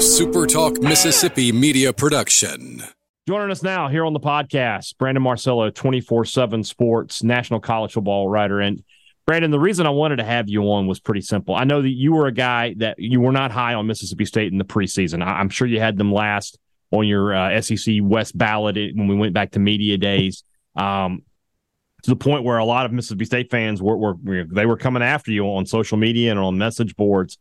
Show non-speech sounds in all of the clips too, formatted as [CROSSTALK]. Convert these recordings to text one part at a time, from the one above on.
SuperTalk Mississippi media production. Joining us now here on the podcast, Brandon Marcello, 24 7 Sports, National College Football writer. And Brandon, the reason I wanted to have you on was pretty simple. I know that you were a guy that you were not high on Mississippi State in the preseason. I'm sure you had them last on your uh, SEC West ballot when we went back to media days. Um, to the point where a lot of Mississippi State fans were, were they were coming after you on social media and on message boards.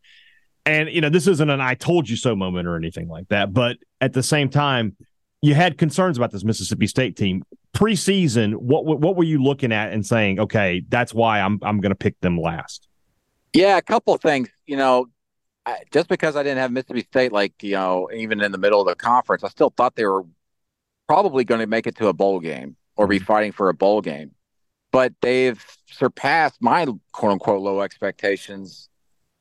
And you know, this isn't an "I told you so" moment or anything like that, but at the same time, you had concerns about this Mississippi State team preseason. What what were you looking at and saying, okay, that's why I'm I'm going to pick them last? Yeah, a couple of things. You know, I, just because I didn't have Mississippi State, like you know, even in the middle of the conference, I still thought they were probably going to make it to a bowl game or be mm-hmm. fighting for a bowl game but they've surpassed my quote unquote low expectations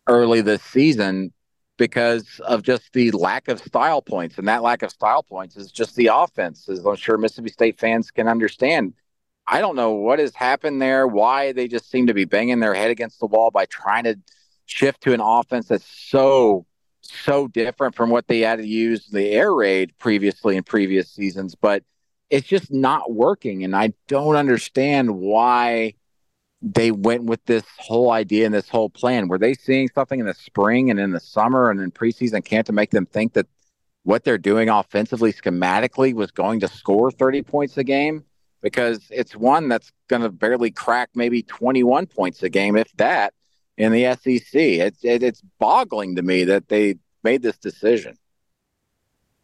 early this season because of just the lack of style points. And that lack of style points is just the offense, as I'm sure Mississippi State fans can understand. I don't know what has happened there, why they just seem to be banging their head against the wall by trying to shift to an offense that's so, so different from what they had to use the air raid previously in previous seasons. But it's just not working. And I don't understand why they went with this whole idea and this whole plan. Were they seeing something in the spring and in the summer and in preseason camp to make them think that what they're doing offensively, schematically, was going to score 30 points a game? Because it's one that's going to barely crack maybe 21 points a game, if that, in the SEC. It's, it, it's boggling to me that they made this decision.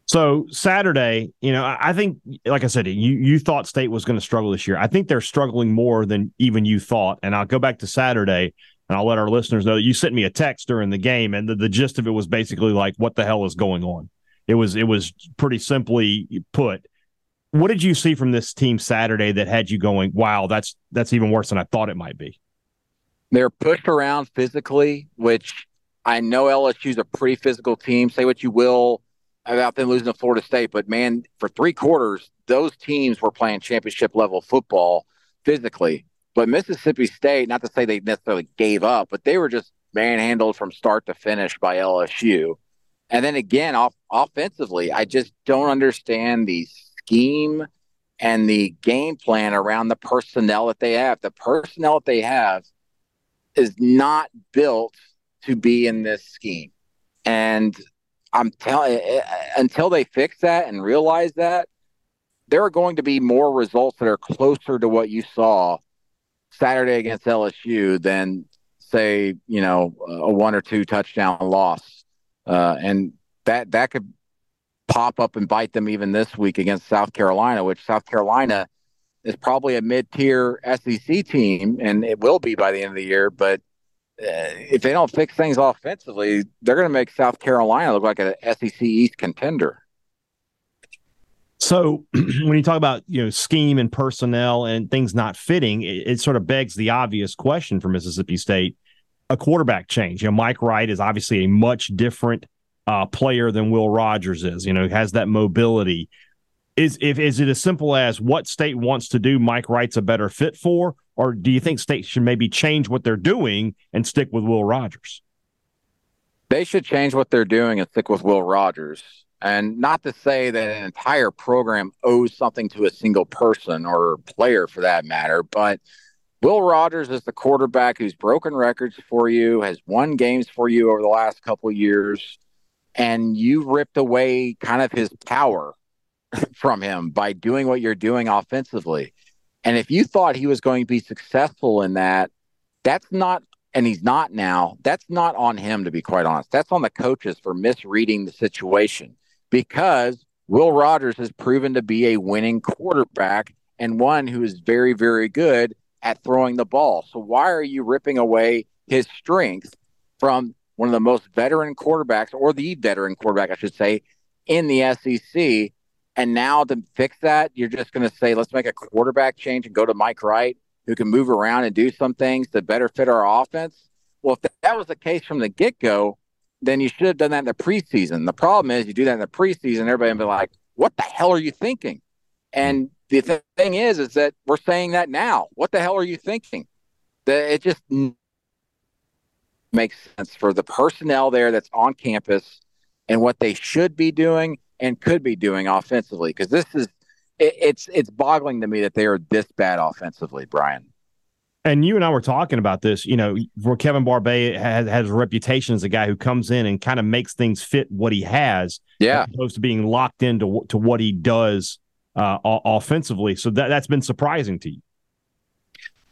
So Saturday, you know, I think, like I said, you you thought State was going to struggle this year. I think they're struggling more than even you thought. And I'll go back to Saturday, and I'll let our listeners know that you sent me a text during the game, and the, the gist of it was basically like, "What the hell is going on?" It was it was pretty simply put. What did you see from this team Saturday that had you going, "Wow, that's that's even worse than I thought it might be"? They're pushed around physically, which I know LSU's a pretty physical team. Say what you will about them losing to Florida State, but man, for three quarters, those teams were playing championship level football physically. But Mississippi State, not to say they necessarily gave up, but they were just manhandled from start to finish by LSU. And then again, off, offensively, I just don't understand the scheme and the game plan around the personnel that they have. The personnel that they have is not built to be in this scheme. And I'm telling eh, eh, until they fix that and realize that, there are going to be more results that are closer to what you saw Saturday against LSU than say, you know, a one or two touchdown loss. Uh, and that that could pop up and bite them even this week against South Carolina, which South Carolina is probably a mid-tier SEC team, and it will be by the end of the year. But if they don't fix things offensively, they're going to make South Carolina look like an SEC East contender. So [CLEARS THROAT] when you talk about you know scheme and personnel and things not fitting, it, it, sort of begs the obvious question for Mississippi State: a quarterback change. You know, Mike Wright is obviously a much different uh, player than Will Rogers is. You know, has that mobility. Is if is it as simple as what State wants to do? Mike Wright's a better fit for, or do you think State should maybe change what they're doing and stick with Will Rogers? They should change what they're doing and stick with Will Rogers. And not to say that an entire program owes something to a single person or player for that matter, but Will Rogers is the quarterback who's broken records for you, has won games for you over the last couple years, and you ripped away kind of his power [LAUGHS] from him by doing what you're doing offensively. And if you thought he was going to be successful in that, that's not, and he's not now, that's not on him, to be quite honest. That's on the coaches for misreading the situation because Will Rogers has proven to be a winning quarterback and one who is very, very good at throwing the ball. So why are you ripping away his strength from one of the most veteran quarterbacks, or the veteran quarterback, I should say, in the SEC? And now to fix that, you're just going to say, let's make a quarterback change and go to Mike Wright, who can move around and do some things to better fit our offense. Well, if that was the case from the get go, then you should have done that in the preseason. The problem is you do that in the preseason, everybody will be like, what the hell are you thinking? And the th- thing is, is that we're saying that now. What the hell are you thinking? That it just makes sense for the personnel there that's on campus and what they should be doing and could be doing offensively. Because this is it, it's it's boggling to me that they are this bad offensively, Brian. And you and I were talking about this, you know, where Kevin Barbay has, has a reputation as a guy who comes in and kind of makes things fit what he has, yeah, as opposed to being locked into to what he does uh, offensively. So that that's been surprising to you.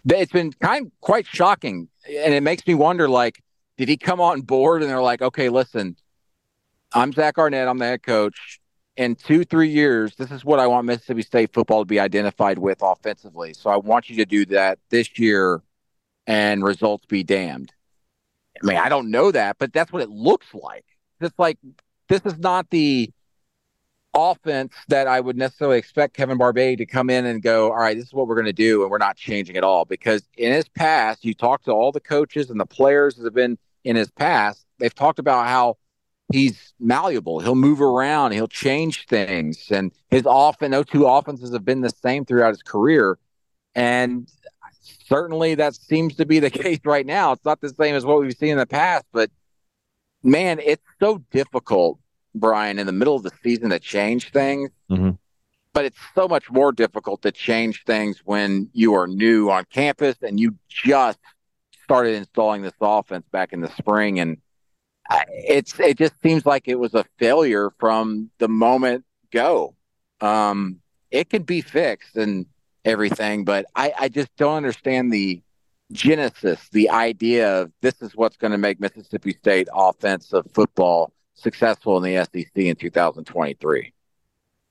It's been kind of quite shocking, and it makes me wonder, like, did he come on board and they're like, okay, listen, I'm Zach Arnett, I'm the head coach in two, three years, this is what I want Mississippi State football to be identified with offensively. So I want you to do that this year and results be damned. I mean, I don't know that, but that's what it looks like. It's like this is not the offense that I would necessarily expect Kevin Barbay to come in and go, all right, this is what we're going to do, and we're not changing at all. Because in his past, you talk to all the coaches and the players that have been in his past, they've talked about how he's malleable. He'll move around. He'll change things. And his offense, no two offenses have been the same throughout his career. And certainly that seems to be the [LAUGHS] case right now. It's not the same as what we've seen in the past, but man, it's so difficult, Brian, in the middle of the season to change things. Mm-hmm. But it's so much more difficult to change things when you are new on campus and you just started installing this offense back in the spring. And it's it just seems like it was a failure from the moment go. Um, it could be fixed and everything, but I, I just don't understand the genesis, the idea of this is what's going to make Mississippi State offensive football successful in the SEC in 2023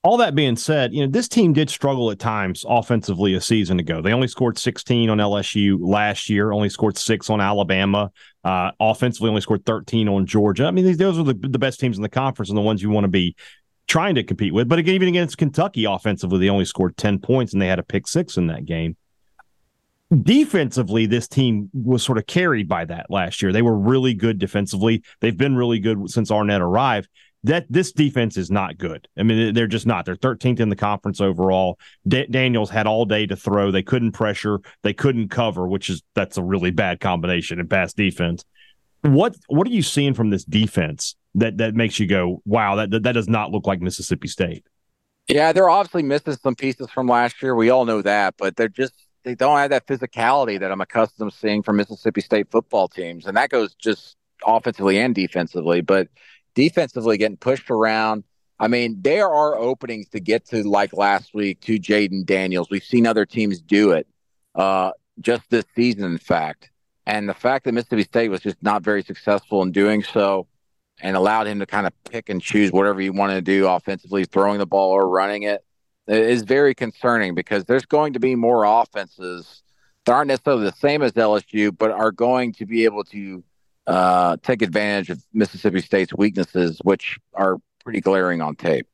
all that being said, you know, this team did struggle at times offensively a season ago. They only scored 16 on LSU last year, only scored six on Alabama. Uh, offensively, only scored 13 on Georgia. I mean, these, those are the, the best teams in the conference and the ones you want to be trying to compete with. But again, even against Kentucky offensively, they only scored 10 points and they had a pick six in that game. Defensively, this team was sort of carried by that last year. They were really good defensively. They've been really good since Arnett arrived that this defense is not good. I mean, they're just not. They're 13th in the conference overall. D- Daniels had all day to throw. They couldn't pressure. They couldn't cover, which is that's a really bad combination in pass defense. What what are you seeing from this defense that that makes you go, wow, that that, that does not look like Mississippi State? Yeah, they're obviously missing some pieces from last year. We all know that, but they're just they don't have that physicality that I'm accustomed to seeing from Mississippi State football teams, and that goes just offensively and defensively. But defensively getting pushed around. I mean, there are openings to get to like last week to Jayden Daniels. We've seen other teams do it uh, just this season, in fact. And the fact that Mississippi State was just not very successful in doing so and allowed him to kind of pick and choose whatever he wanted to do offensively, throwing the ball or running it, is very concerning because there's going to be more offenses that aren't necessarily the same as LSU, but are going to be able to uh, take advantage of Mississippi State's weaknesses, which are pretty glaring on tape.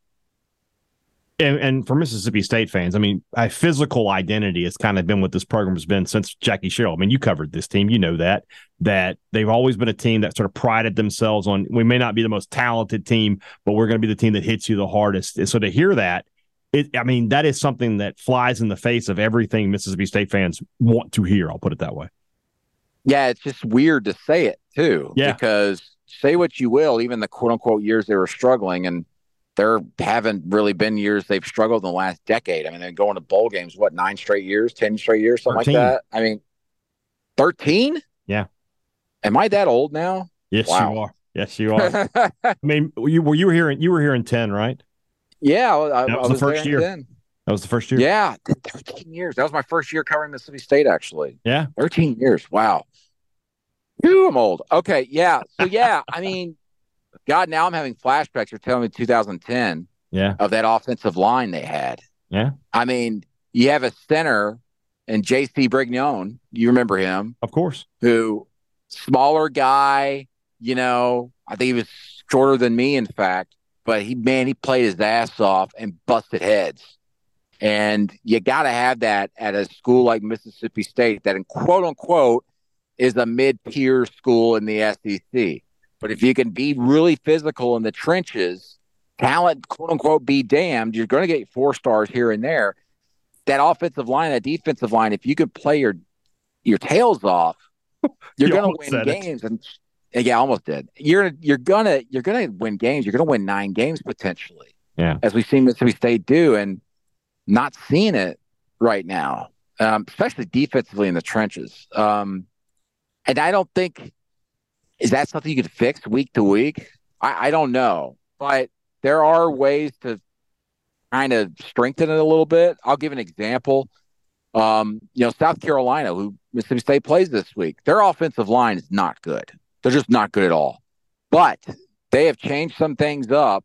And, and, for Mississippi State fans, I mean, a physical identity has kind of been what this program has been since Jackie Sherrill. I mean, you covered this team, you know that that they've always been a team that sort of prided themselves on. We may not be the most talented team, but we're going to be the team that hits you the hardest. And so to hear that, it, I mean, that is something that flies in the face of everything Mississippi State fans want to hear. I'll put it that way. Yeah, it's just weird to say it too. Yeah. Because say what you will, even the quote unquote years they were struggling, and there haven't really been years they've struggled in the last decade. I mean, they're going to bowl games, what, nine straight years, 10 straight years, something 13. like that. I mean, 13? Yeah. Am I that old now? Yes, wow. you are. Yes, you are. [LAUGHS] I mean, you were you were here in you were here in 10, right? Yeah, I, that was, was the first year. 10. That was the first year. Yeah, 13 years. That was my first year covering Mississippi State, actually. Yeah, 13 years. Wow. Ooh, I'm old. Okay, yeah. So yeah, I [LAUGHS] mean, God, now I'm having flashbacks. You're telling me 2010. Yeah. Of that offensive line they had. Yeah. I mean, you have a center and J.C. Brignone. You remember him, of course. Who smaller guy. You know, I think he was shorter than me, in fact. But he, man, he played his ass off and busted heads. And you got to have that at a school like Mississippi State that, in quote unquote, is a mid tier school in the SEC. But if you can be really physical in the trenches, talent, quote unquote, be damned, you're going to get four stars here and there. That offensive line, that defensive line, if you could play your your tails off, [LAUGHS] you're going to win games. It. And yeah, almost did. You're you're gonna you're gonna win games. You're gonna win nine games potentially. Yeah, as we've seen Mississippi State do, and not seeing it right now, um, especially defensively in the trenches. Um, and I don't think is that something you could fix week to week. I, I don't know, but there are ways to kind of strengthen it a little bit. I'll give an example. Um, you know, South Carolina, who Mississippi State plays this week, their offensive line is not good. They're just not good at all. But they have changed some things up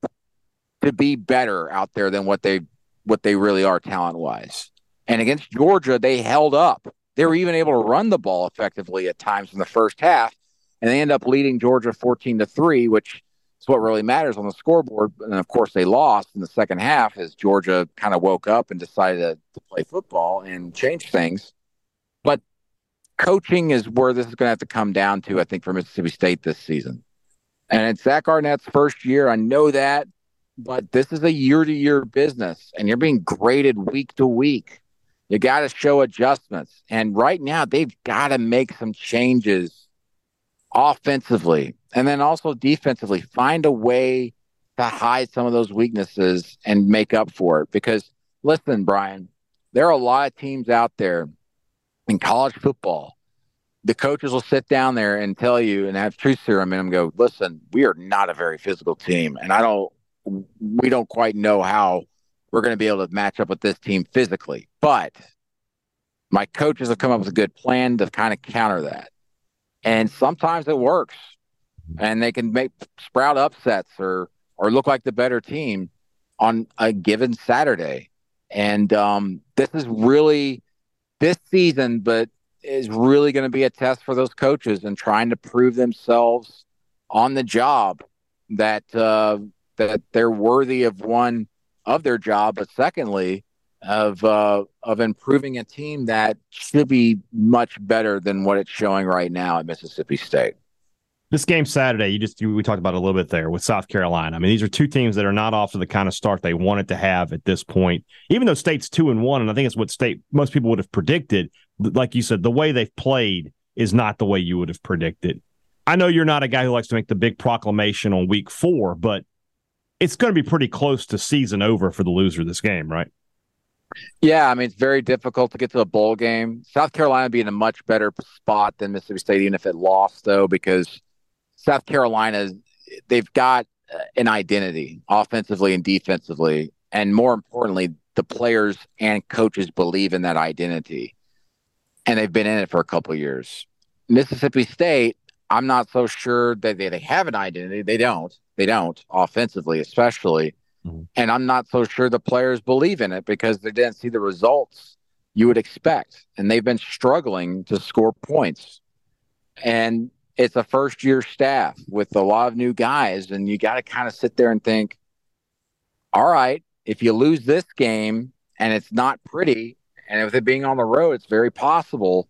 to be better out there than what they what they really are talent wise. And against Georgia, they held up. They were even able to run the ball effectively at times in the first half, and they end up leading Georgia 14 to 3, which is what really matters on the scoreboard. And of course, they lost in the second half as Georgia kind of woke up and decided to, to play football and change things. But coaching is where this is going to have to come down to, I think, for Mississippi State this season. And it's Zach Arnett's first year. I know that, but this is a year to year business, and you're being graded week to week. You got to show adjustments. And right now, they've got to make some changes offensively and then also defensively. Find a way to hide some of those weaknesses and make up for it. Because listen, Brian, there are a lot of teams out there in college football. The coaches will sit down there and tell you and have truth serum in them go, listen, we are not a very physical team. And I don't, we don't quite know how we're going to be able to match up with this team physically. But my coaches have come up with a good plan to kind of counter that. And sometimes it works and they can make sprout upsets or or look like the better team on a given Saturday. And um, this is really this season, but is really going to be a test for those coaches and trying to prove themselves on the job that uh, that they're worthy of one of their job, but secondly, of uh, of improving a team that should be much better than what it's showing right now at Mississippi State. This game Saturday, you just we talked about a little bit there with South Carolina. I mean, these are two teams that are not off to the kind of start they wanted to have at this point. Even though State's two and one, and I think it's what State most people would have predicted. Like you said, the way they've played is not the way you would have predicted. I know you're not a guy who likes to make the big proclamation on week four, but it's going to be pretty close to season over for the loser of this game, right? Yeah, I mean it's very difficult to get to the bowl game. South Carolina be in a much better spot than Mississippi State, even if it lost, though, because South Carolina, they've got uh, an identity offensively and defensively. And more importantly, the players and coaches believe in that identity. And they've been in it for a couple years. Mississippi State, I'm not so sure that they, they have an identity. They don't. They don't, offensively, especially. Mm-hmm. And I'm not so sure the players believe in it because they didn't see the results you would expect. And they've been struggling to score points. And it's a first year staff with a lot of new guys, and you got to kind of sit there and think, all right, if you lose this game and it's not pretty, and with it being on the road, it's very possible.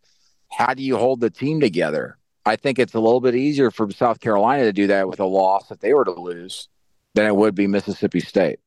How do you hold the team together? I think it's a little bit easier for South Carolina to do that with a loss if they were to lose than it would be Mississippi State.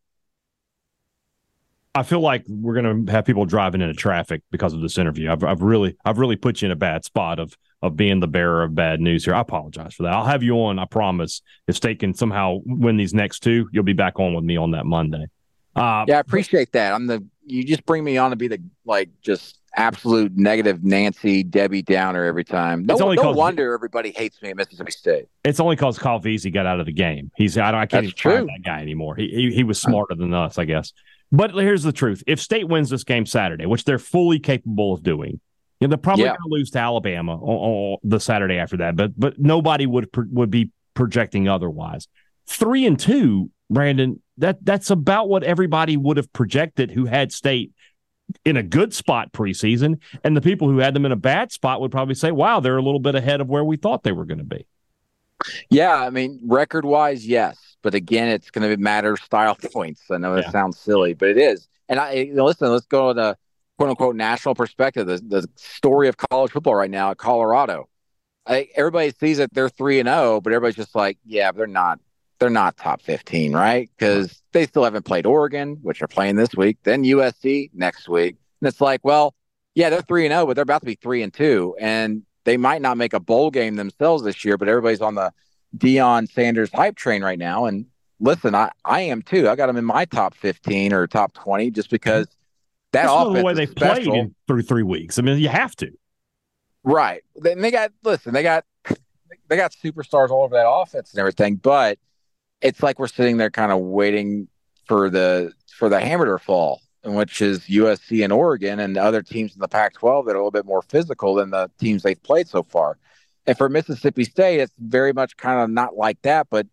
I feel like we're going to have people driving into traffic because of this interview. I've, I've really, I've really put you in a bad spot of of being the bearer of bad news here. I apologize for that. I'll have you on. I promise. If State can somehow win these next two, you'll be back on with me on that Monday. Uh, yeah, I appreciate that. I'm the. You just bring me on to be the like just absolute negative Nancy Debbie Downer every time. No, no wonder everybody hates me at Mississippi State. It's only because Calvisi got out of the game. He's I, don't, I can't That's even true. that guy anymore. He, he he was smarter than us, I guess. But here's the truth: if State wins this game Saturday, which they're fully capable of doing, you know, they're probably yeah. going to lose to Alabama on, on, the Saturday after that, but but nobody would would be projecting otherwise. Three and two, Brandon. That that's about what everybody would have projected who had State in a good spot preseason, and the people who had them in a bad spot would probably say, "Wow, they're a little bit ahead of where we thought they were going to be." Yeah, I mean, record wise, yes, but again, it's going to matter style [LAUGHS] points. I know it sounds silly, but it is. And I you know, listen. Let's go to quote unquote national perspective. The, the story of college football right now at Colorado. I, everybody sees that they're three and zero, oh, but everybody's just like, yeah, they're not. They're not top fifteen, right? Because they still haven't played Oregon, which are playing this week, then USC next week, and it's like, well, yeah, they're three and zero, oh, but they're about to be three and two, and they might not make a bowl game themselves this year, but everybody's on the Deion Sanders hype train right now. And listen, I, I am too. I got them in my top 15 or top 20 just because that That's offense the way they played in, through three weeks. I mean, you have to. Right. Then they got listen, they got they got superstars all over that offense and everything, but it's like we're sitting there kind of waiting for the for the hammer to fall, which is USC and Oregon and other teams in the Pac-12 that are a little bit more physical than the teams they've played so far. And for Mississippi State, it's very much kind of not like that, but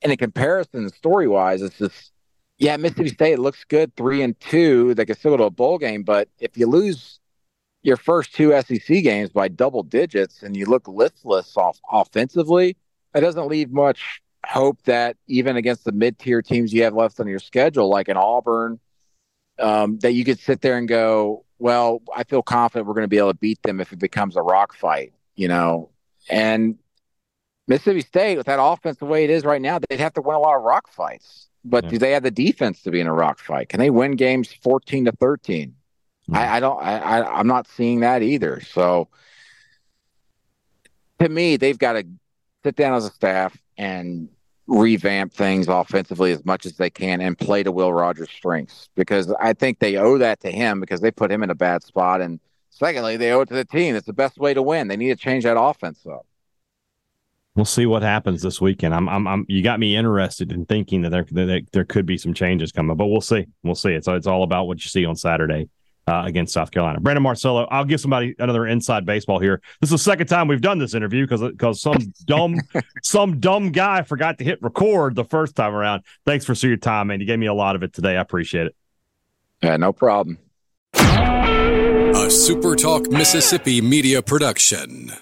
in a comparison story wise, it's just yeah, Mississippi State looks good, three and two. They can still go to a bowl game, but if you lose your first two SEC games by double digits and you look listless off offensively, it doesn't leave much hope that even against the mid tier teams you have left on your schedule, like an Auburn, um, that you could sit there and go, well, I feel confident we're going to be able to beat them if it becomes a rock fight, you know. And Mississippi State, with that offense the way it is right now, they'd have to win a lot of rock fights. But Yeah. do they have the defense to be in a rock fight? Can they win games fourteen to thirteen? I, I don't. I, I I'm not seeing that either. So to me, they've got to sit down as a staff and revamp things offensively as much as they can and play to Will Rogers' strengths because I think they owe that to him because they put him in a bad spot. And secondly, they owe it to the team. It's the best way to win. They need to change that offense up. We'll see what happens this weekend. I'm, I'm, I'm you got me interested in thinking that there, that there could be some changes coming, but we'll see. We'll see. It's, it's all about what you see on Saturday uh, against South Carolina. Brandon Marcello, I'll give somebody another inside baseball here. This is the second time we've done this interview because because some dumb [LAUGHS] some dumb guy forgot to hit record the first time around. Thanks for your time, man. You gave me a lot of it today. I appreciate it. Yeah, no problem. A SuperTalk Mississippi media production.